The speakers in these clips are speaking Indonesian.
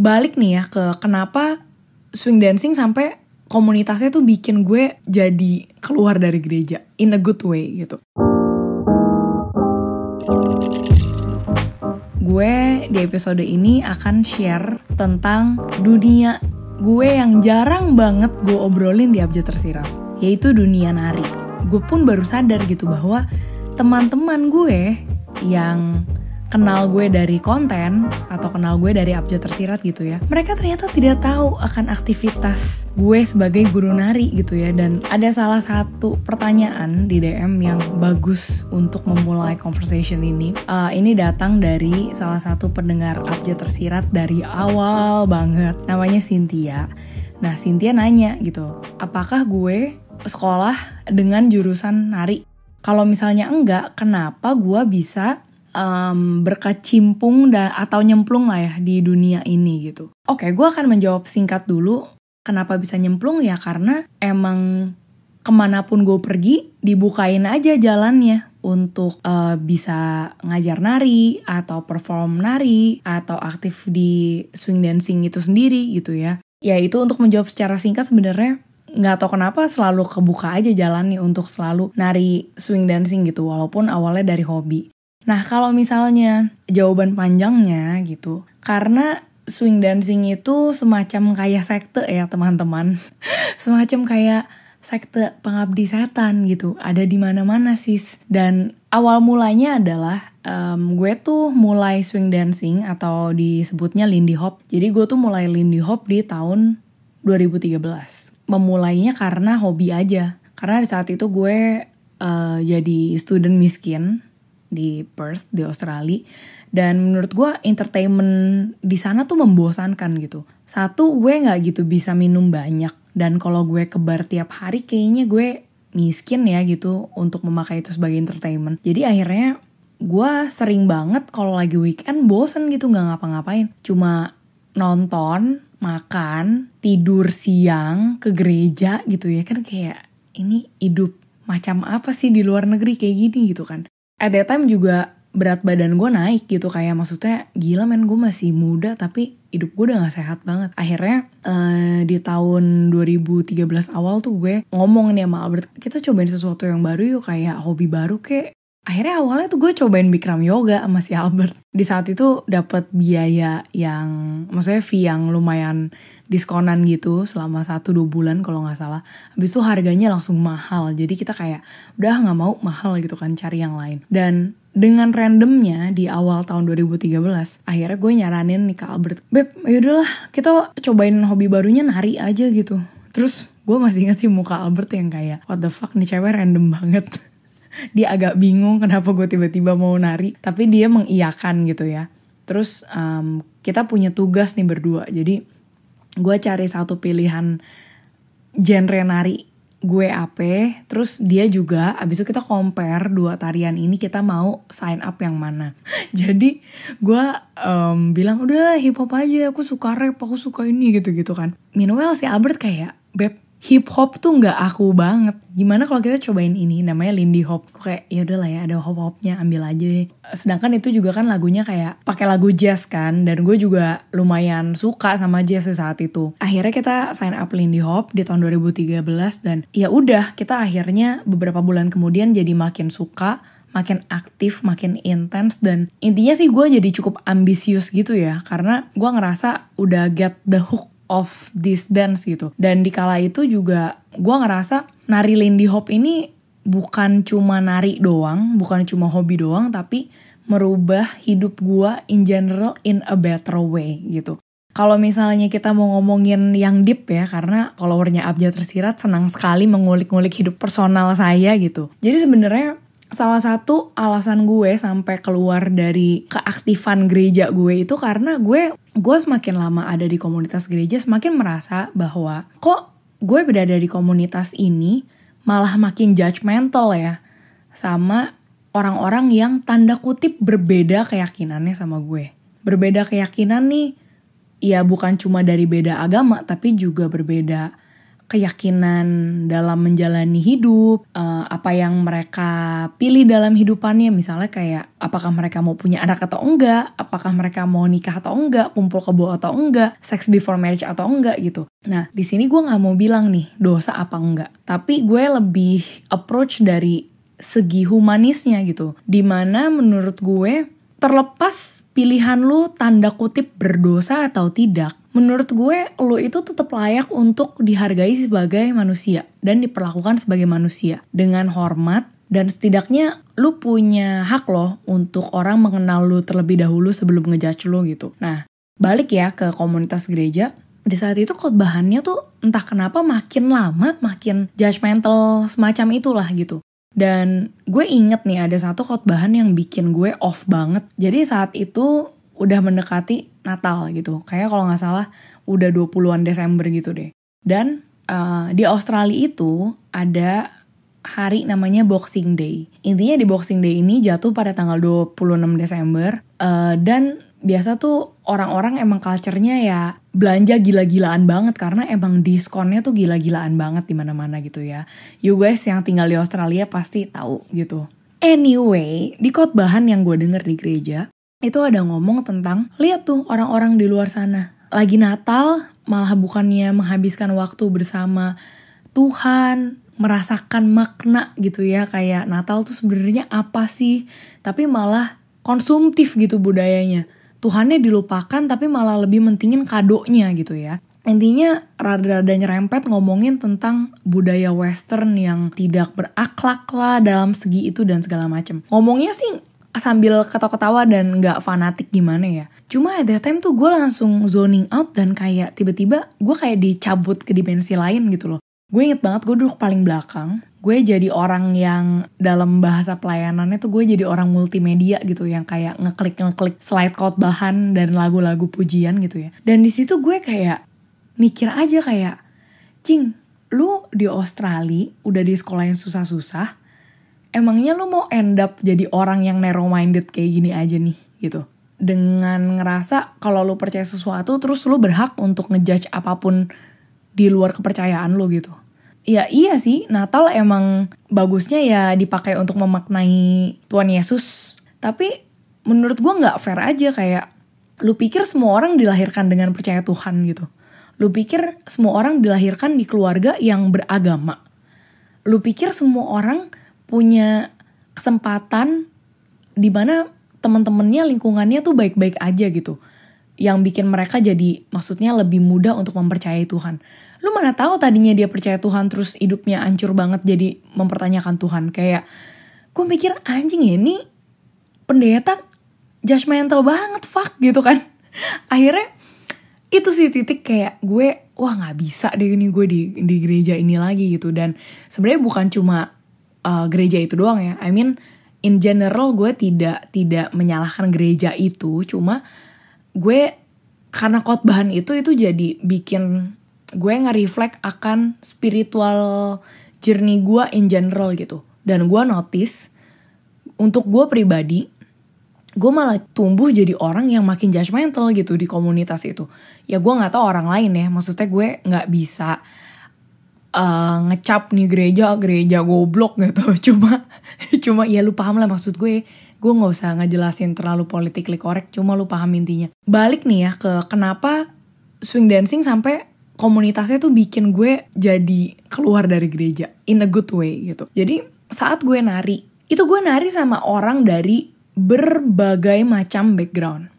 balik nih ya ke kenapa swing dancing sampai komunitasnya tuh bikin gue jadi keluar dari gereja in a good way gitu. Gue di episode ini akan share tentang dunia gue yang jarang banget gue obrolin di Abjad Tersirat, yaitu dunia nari. Gue pun baru sadar gitu bahwa teman-teman gue yang kenal gue dari konten atau kenal gue dari abjad tersirat gitu ya mereka ternyata tidak tahu akan aktivitas gue sebagai guru nari gitu ya. Dan ada salah satu pertanyaan di DM yang bagus untuk memulai conversation ini. Uh, ini datang dari salah satu pendengar abjad tersirat dari awal banget. Namanya Cynthia. Nah Cynthia nanya gitu apakah gue sekolah dengan jurusan nari? Kalau misalnya enggak, kenapa gue bisa um, berkecimpung dan atau nyemplung lah ya di dunia ini gitu. Oke, gue akan menjawab singkat dulu. Kenapa bisa nyemplung ya karena emang ke mana pun gue pergi dibukain aja jalannya untuk uh, bisa ngajar nari atau perform nari atau aktif di swing dancing itu sendiri gitu ya. Ya itu untuk menjawab secara singkat sebenarnya nggak tau kenapa selalu kebuka aja jalannya untuk selalu nari swing dancing gitu walaupun awalnya dari hobi. Nah, kalau misalnya jawaban panjangnya gitu, karena swing dancing itu semacam kayak sekte ya teman-teman. semacam kayak sekte pengabdi setan gitu. Ada di mana-mana sis. Dan awal mulanya adalah um, gue tuh mulai swing dancing atau disebutnya Lindy Hop. Jadi gue tuh mulai Lindy Hop di tahun 2013. Memulainya karena hobi aja. Karena di saat itu gue uh, jadi student miskin di Perth di Australia. Dan menurut gue entertainment di sana tuh membosankan gitu. Satu gue nggak gitu bisa minum banyak. Dan kalau gue kebar tiap hari kayaknya gue miskin ya gitu untuk memakai itu sebagai entertainment. Jadi akhirnya gue sering banget kalau lagi weekend bosen gitu nggak ngapa-ngapain. Cuma nonton makan tidur siang ke gereja gitu ya. Kan kayak ini hidup macam apa sih di luar negeri kayak gini? gitu kan at that time juga berat badan gue naik gitu kayak maksudnya gila men gue masih muda tapi hidup gue udah gak sehat banget. Akhirnya uh, di tahun 2013 awal tuh gue ngomong nih sama Albert kita cobain sesuatu yang baru yuk kayak hobi baru kayak akhirnya awalnya tuh gue cobain Bikram yoga sama si Albert di saat itu dapat biaya yang maksudnya fee yang lumayan diskonan gitu selama satu dua bulan kalau nggak salah. Habis itu harganya langsung mahal. Jadi kita kayak udah nggak mau mahal gitu kan cari yang lain. Dan dengan randomnya di awal tahun 2013 akhirnya gue nyaranin nih ke Albert Beb yaudahlah kita cobain hobi barunya nari aja gitu terus gue masih inget sih muka Albert yang kayak what the fuck nih cewek random banget dia agak bingung kenapa gue tiba-tiba mau nari tapi dia mengiyakan gitu ya. Terus um, kita punya tugas nih berdua. Jadi gue cari satu pilihan genre nari gue apa terus dia juga abis itu kita compare dua tarian ini kita mau sign up yang mana. Jadi gue um, bilang udah hip hop aja aku suka rap aku suka ini gitu gitu kan. Meanwhile si Albert kayak beb hip hop tuh nggak aku banget. Gimana kalau kita cobain ini namanya Lindy Hop? Kayak ya udahlah ya ada hop hopnya ambil aja deh. Sedangkan itu juga kan lagunya kayak pakai lagu jazz kan dan gue juga lumayan suka sama jazz saat itu. Akhirnya kita sign up Lindy Hop di tahun 2013 dan ya udah kita akhirnya beberapa bulan kemudian jadi makin suka makin aktif, makin intens dan intinya sih gue jadi cukup ambisius gitu ya karena gue ngerasa udah get the hook of this dance gitu. Dan di kala itu juga gue ngerasa nari Lindy Hop ini bukan cuma nari doang, bukan cuma hobi doang, tapi merubah hidup gue in general in a better way gitu. Kalau misalnya kita mau ngomongin yang deep ya, karena followernya Abjad Tersirat senang sekali mengulik-ngulik hidup personal saya gitu. Jadi sebenarnya salah satu alasan gue sampai keluar dari keaktifan gereja gue itu karena gue gue semakin lama ada di komunitas gereja semakin merasa bahwa kok gue berada di komunitas ini malah makin judgmental ya sama orang-orang yang tanda kutip berbeda keyakinannya sama gue. Berbeda keyakinan nih ya bukan cuma dari beda agama tapi juga berbeda keyakinan dalam menjalani hidup, uh, apa yang mereka pilih dalam hidupannya, misalnya kayak apakah mereka mau punya anak atau enggak, apakah mereka mau nikah atau enggak, kumpul kebo atau enggak, sex before marriage atau enggak gitu. Nah, di sini gue nggak mau bilang nih dosa apa enggak, tapi gue lebih approach dari segi humanisnya gitu, di mana menurut gue terlepas pilihan lu tanda kutip berdosa atau tidak, menurut gue lo itu tetap layak untuk dihargai sebagai manusia dan diperlakukan sebagai manusia dengan hormat dan setidaknya lu punya hak loh untuk orang mengenal lu terlebih dahulu sebelum ngejudge lu gitu. Nah, balik ya ke komunitas gereja, di saat itu khotbahannya tuh entah kenapa makin lama makin judgmental semacam itulah gitu. Dan gue inget nih ada satu khotbahan yang bikin gue off banget. Jadi saat itu udah mendekati Natal gitu. Kayak kalau nggak salah udah 20-an Desember gitu deh. Dan uh, di Australia itu ada hari namanya Boxing Day. Intinya di Boxing Day ini jatuh pada tanggal 26 Desember. Uh, dan biasa tuh orang-orang emang culture-nya ya belanja gila-gilaan banget karena emang diskonnya tuh gila-gilaan banget di mana-mana gitu ya. You guys yang tinggal di Australia pasti tahu gitu. Anyway, di khotbahan yang gue denger di gereja, itu ada ngomong tentang lihat tuh orang-orang di luar sana. Lagi Natal malah bukannya menghabiskan waktu bersama Tuhan merasakan makna gitu ya. Kayak Natal tuh sebenarnya apa sih? Tapi malah konsumtif gitu budayanya. Tuhannya dilupakan tapi malah lebih mentingin kadonya gitu ya. Intinya rada-rada nyerempet ngomongin tentang budaya western yang tidak berakhlak lah dalam segi itu dan segala macem ngomongnya sih sambil ketawa-ketawa dan nggak fanatik gimana ya. Cuma at that time tuh gue langsung zoning out dan kayak tiba-tiba gue kayak dicabut ke dimensi lain gitu loh. Gue inget banget gue duduk paling belakang. Gue jadi orang yang dalam bahasa pelayanannya tuh gue jadi orang multimedia gitu yang kayak ngeklik-ngeklik slide bahan dan lagu-lagu pujian gitu ya. Dan di situ gue kayak mikir aja kayak, cing, lu di Australia udah di sekolah yang susah-susah, emangnya lu mau end up jadi orang yang narrow minded kayak gini aja nih gitu? Dengan ngerasa kalau lu percaya sesuatu terus lu berhak untuk ngejudge apa pun di luar kepercayaan lu gitu? Ya iya sih. Natal emang bagusnya ya dipakai untuk memaknai Tuhan Yesus. Tapi menurut gue nggak fair aja kayak lu pikir semua orang dilahirkan dengan percaya Tuhan gitu? Lu pikir semua orang dilahirkan di keluarga yang beragama? Lu pikir semua orang punya kesempatan di mana teman-temannya lingkungannya tuh baik-baik aja gitu yang bikin mereka jadi maksudnya lebih mudah untuk mempercayai Tuhan. Lu mana tahu tadinya dia percaya Tuhan terus hidupnya hancur banget jadi mempertanyakan Tuhan kayak gue mikir anjing ini pendeta judgmental banget fuck gitu kan. Akhirnya itu sih titik kayak gue wah nggak bisa deh ini gue di di gereja ini lagi gitu dan sebenarnya bukan cuma uh, gereja itu doang ya. I mean in general gue tidak tidak menyalahkan gereja itu, cuma gue karena khotbahan itu itu jadi bikin gue nge-reflect akan spiritual journey gue in general gitu. Dan gue notice untuk gue pribadi, gue malah tumbuh jadi orang yang makin judgmental gitu di komunitas itu. Ya gue nggak tahu orang lain ya, maksudnya gue nggak bisa uh, ngecap nih gereja gereja goblok gitu cuma cuma ya lu paham lah maksud gue. Gue nggak usah ngejelasin terlalu politically correct cuma lu paham intinya. Balik nih ya ke kenapa swing dancing sampai komunitasnya tuh bikin gue jadi keluar dari gereja in a good way gitu. Jadi saat gue nari itu gue nari sama orang dari berbagai macam background.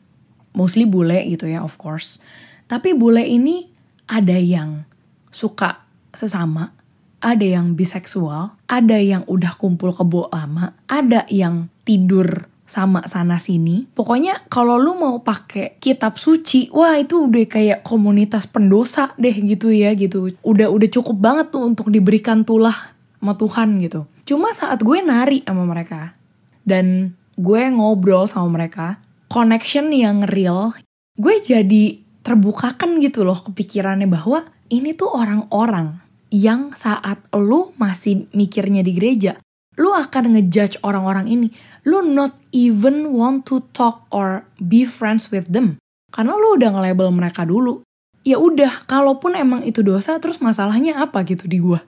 Mostly bule gitu ya of course. Tapi bule ini ada yang suka sesama, ada yang biseksual, ada yang udah kumpul kebo lama, ada yang tidur sama sana sini. Pokoknya kalau lu mau pakai kitab suci, wah itu udah kayak komunitas pendosa deh gitu ya gitu. Udah udah cukup banget tuh untuk diberikan tulah sama Tuhan gitu. Cuma saat gue nari sama mereka dan gue ngobrol sama mereka, connection yang real, gue jadi terbukakan gitu loh kepikirannya bahwa ini tuh orang-orang yang saat lu masih mikirnya di gereja, lu akan ngejudge orang-orang ini. Lu not even want to talk or be friends with them. Karena lu udah nge-label mereka dulu. ya udah kalaupun emang itu dosa terus masalahnya apa gitu di gue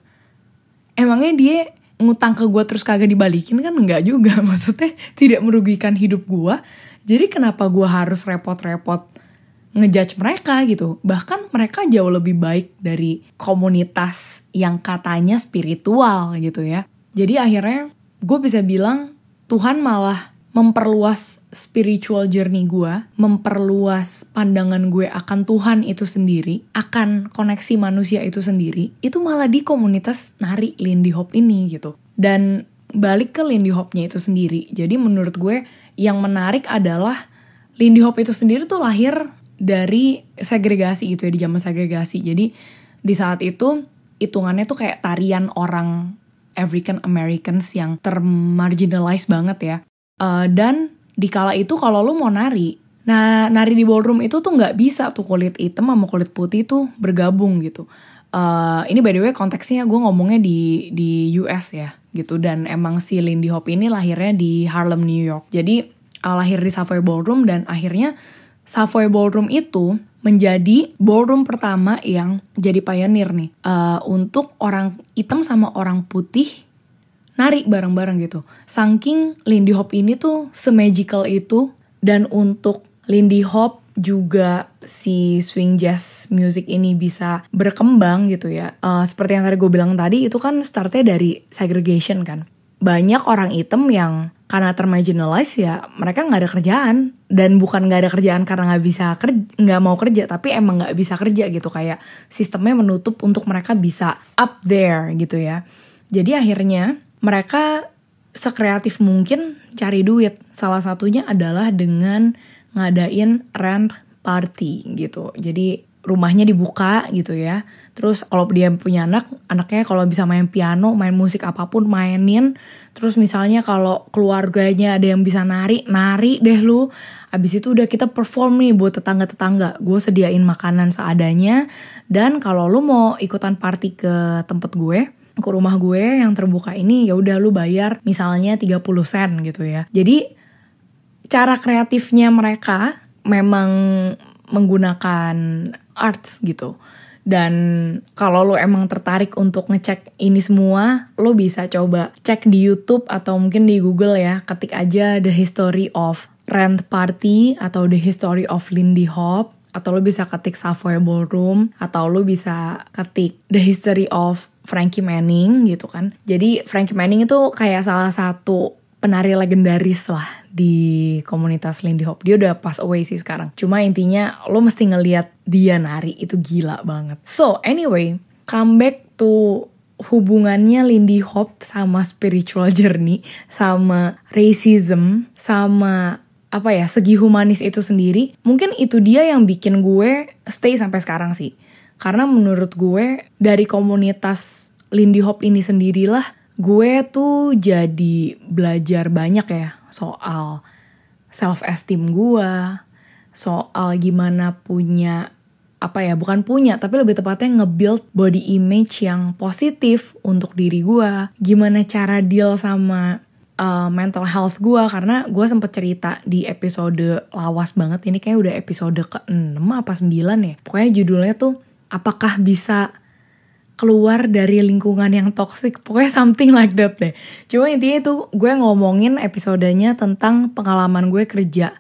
emangnya dia ngutang ke gue terus kagak dibalikin kan enggak juga maksudnya tidak merugikan hidup gue jadi kenapa gue harus repot-repot ngejudge mereka gitu bahkan mereka jauh lebih baik dari komunitas yang katanya spiritual gitu ya jadi akhirnya gue bisa bilang Tuhan malah memperluas spiritual journey gue, memperluas pandangan gue akan Tuhan itu sendiri, akan koneksi manusia itu sendiri, itu malah di komunitas nari Lindy Hop ini gitu. Dan balik ke Lindy Hopnya itu sendiri. Jadi menurut gue yang menarik adalah Lindy Hop itu sendiri tuh lahir dari segregasi gitu ya di zaman segregasi. Jadi di saat itu hitungannya tuh kayak tarian orang African Americans yang termarginalized banget ya Uh, dan di kala itu kalau lu mau nari, nah nari di ballroom itu tuh nggak bisa tuh kulit hitam sama kulit putih tuh bergabung gitu. Uh, ini by the way konteksnya gue ngomongnya di di US ya gitu dan emang si Lindy Hop ini lahirnya di Harlem New York. Jadi uh, lahir di Savoy Ballroom dan akhirnya Savoy Ballroom itu menjadi ballroom pertama yang jadi pioneer nih uh, untuk orang hitam sama orang putih nari bareng-bareng gitu. Saking Lindy Hop ini tuh semagical itu dan untuk Lindy Hop juga si swing jazz music ini bisa berkembang gitu ya. Uh, seperti yang tadi gue bilang tadi itu kan startnya dari segregation kan. Banyak orang hitam yang karena termarginalize ya mereka nggak ada kerjaan dan bukan nggak ada kerjaan karena nggak bisa kerja nggak mau kerja tapi emang nggak bisa kerja gitu kayak sistemnya menutup untuk mereka bisa up there gitu ya jadi akhirnya mereka sekreatif mungkin cari duit. Salah satunya adalah dengan ngadain rent party gitu. Jadi rumahnya dibuka gitu ya. Terus kalau dia punya anak, anaknya kalau bisa main piano, main musik apa pun mainin. Terus misalnya kalau keluarganya ada yang bisa nari, nari deh lu. Abis itu udah kita perform nih buat tetangga-tetangga. Gue sediain makanan seadanya. Dan kalau lu mau ikutan party ke tempat gue, ke rumah gue yang terbuka ini ya udah lu bayar misalnya 30 sen gitu ya. Jadi cara kreatifnya mereka memang menggunakan arts gitu. Dan kalau lo emang tertarik untuk ngecek ini semua, lo bisa coba cek di YouTube atau mungkin di Google ya. Ketik aja The History of Rent Party atau The History of Lindy Hop atau lo bisa ketik Savoy Ballroom atau lo bisa ketik The History of Frankie Manning gitu kan. Jadi Frankie Manning itu kayak salah satu penari legendaris lah di komunitas Lindy Hop. Dia udah pass away sih sekarang. Cuma intinya lo mesti ngeliat dia nari itu gila banget. So anyway, come back to hubungannya Lindy Hop sama spiritual journey, sama racism, sama apa ya segi humanis itu sendiri. Mungkin itu dia yang bikin gue stay sampai sekarang sih karena menurut gue dari komunitas Lindy Hop ini sendirilah gue tuh jadi belajar banyak ya soal self esteem gue, soal gimana punya apa ya bukan punya tapi lebih tepatnya nge-build body image yang positif untuk diri gue gimana cara deal sama uh, mental health gue karena gue sempet cerita di episode lawas banget ini kayak udah episode ke 6 apa 9 ya. Pokoknya judulnya tuh apakah bisa keluar dari lingkungan yang toxic. Pokoknya something like that deh. Cuma intinya itu gue ngomongin episodenya tentang pengalaman gue kerja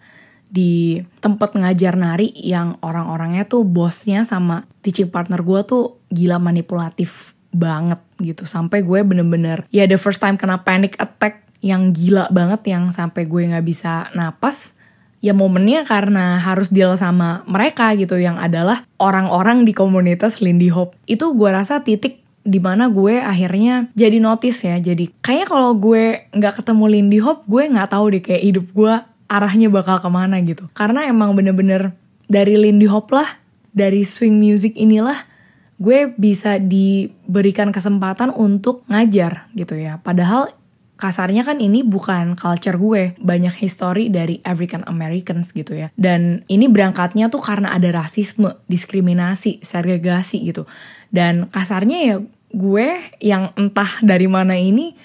di tempat ngajar nari yang orang-orangnya tuh bosnya sama teaching partner gue tuh gila manipulatif banget gitu. Sampai gue bener-bener ya the first time kena panic attack yang gila banget yang sampai gue nggak bisa napas ya momennya karena harus deal sama mereka gitu yang adalah orang-orang di komunitas Lindy Hop. Itu gue rasa titik di mana gue akhirnya jadi notice ya. Jadi kayaknya kalau gue nggak ketemu Lindy Hop gue nggak tahu deh kayak hidup gue arahnya bakal ke mana gitu. Karena emang bener-bener dari Lindy Hop lah dari swing music inilah gue bisa diberikan kesempatan untuk ngajar gitu ya. Padahal kasarnya kan ini bukan culture gue banyak history dari African Americans gitu ya dan ini berangkatnya tuh karena ada rasisme diskriminasi segregasi gitu dan kasarnya ya gue yang entah dari mana ini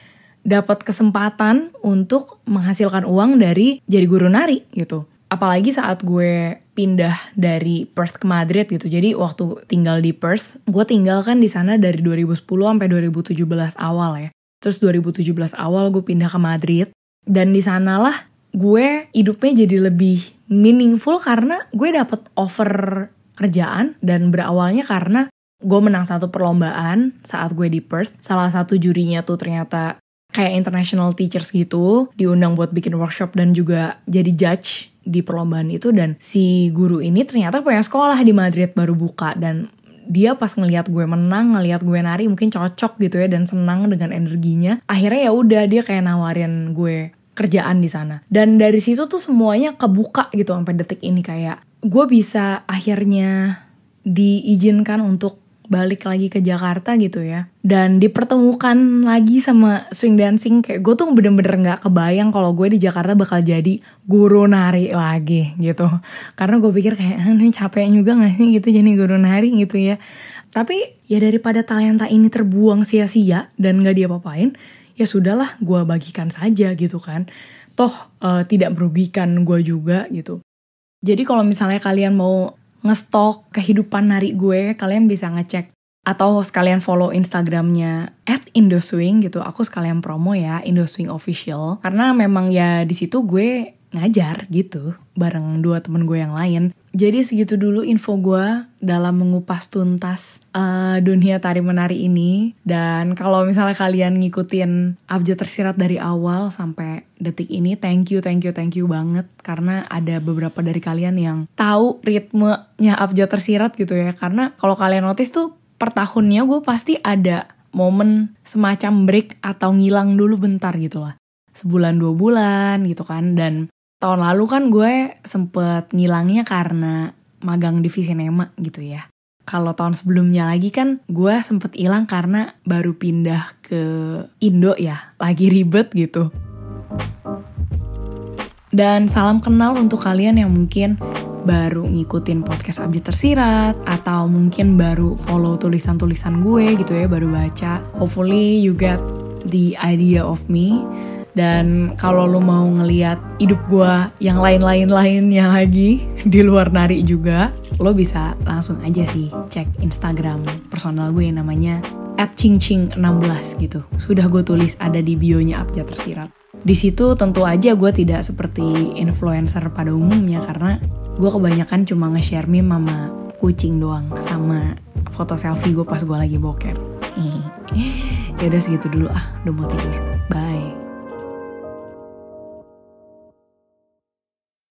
dapat kesempatan untuk menghasilkan uang dari jadi guru nari gitu apalagi saat gue pindah dari Perth ke Madrid gitu. Jadi waktu tinggal di Perth, gue tinggal kan di sana dari 2010 sampai 2017 awal ya. Terus 2017 awal gue pindah ke Madrid. Dan di sanalah gue hidupnya jadi lebih meaningful karena gue dapet offer kerjaan. Dan berawalnya karena gue menang satu perlombaan saat gue di Perth. Salah satu jurinya tuh ternyata kayak international teachers gitu, diundang buat bikin workshop dan juga jadi judge di perlombaan itu. Dan si guru ini ternyata punya sekolah di Madrid baru buka. Dan dia pas ngelihat gue menang, ngelihat gue nari mungkin cocok gitu ya dan senang dengan energinya. Akhirnya ya udah dia kayak nawarin gue kerjaan di sana. Dan dari situ tuh semuanya kebuka gitu sampai detik ini kayak gue bisa akhirnya diizinkan untuk balik lagi ke Jakarta gitu ya. Dan dipertemukan lagi sama swing dancing kayak gue tuh bener-bener nggak kebayang kalau gue di Jakarta bakal jadi guru nari lagi gitu. Karena gue pikir kayak ah, ini capek juga gak sih gitu jadi guru nari gitu ya. Tapi ya daripada talenta ini terbuang sia-sia dan nggak dia apain ya sudahlah gue bagikan saja gitu kan. Toh uh, tidak merugikan gue juga gitu. Jadi kalau misalnya kalian mau ngestok kehidupan nari gue, kalian bisa ngecek atau sekalian follow Instagramnya at Indoswing gitu. Aku sekalian promo ya Indoswing official karena memang ya di situ gue ngajar gitu bareng dua temen gue yang lain. Jadi segitu dulu info gue dalam mengupas tuntas uh, dunia tari menari ini. Dan kalau misalnya kalian ngikutin Abjad Tersirat dari awal sampai detik ini, thank you, thank you, thank you banget. Karena ada beberapa dari kalian yang tahu ritmenya Abjad Tersirat gitu ya. Karena kalau kalian notice tuh per tahunnya gue pasti ada momen semacam break atau ngilang dulu bentar gitu lah sebulan dua bulan gitu kan dan tahun lalu kan gue sempet ngilangnya karena magang di Visinema gitu ya. Kalau tahun sebelumnya lagi kan gue sempet hilang karena baru pindah ke Indo ya, lagi ribet gitu. Dan salam kenal untuk kalian yang mungkin baru ngikutin podcast Abdi Tersirat atau mungkin baru follow tulisan-tulisan gue gitu ya, baru baca. Hopefully you get the idea of me dan kalau lo mau ngeliat hidup gue yang lain-lain lainnya lagi di luar nari juga, lo bisa langsung aja sih cek Instagram personal gue yang namanya @cingcing16 gitu. Sudah gue tulis ada di bionya Abjad Tersirat. Di situ tentu aja gue tidak seperti influencer pada umumnya karena gue kebanyakan cuma nge-share meme sama kucing doang sama foto selfie gue pas gue lagi boker. ya udah segitu dulu ah, udah mau tidur. Bye.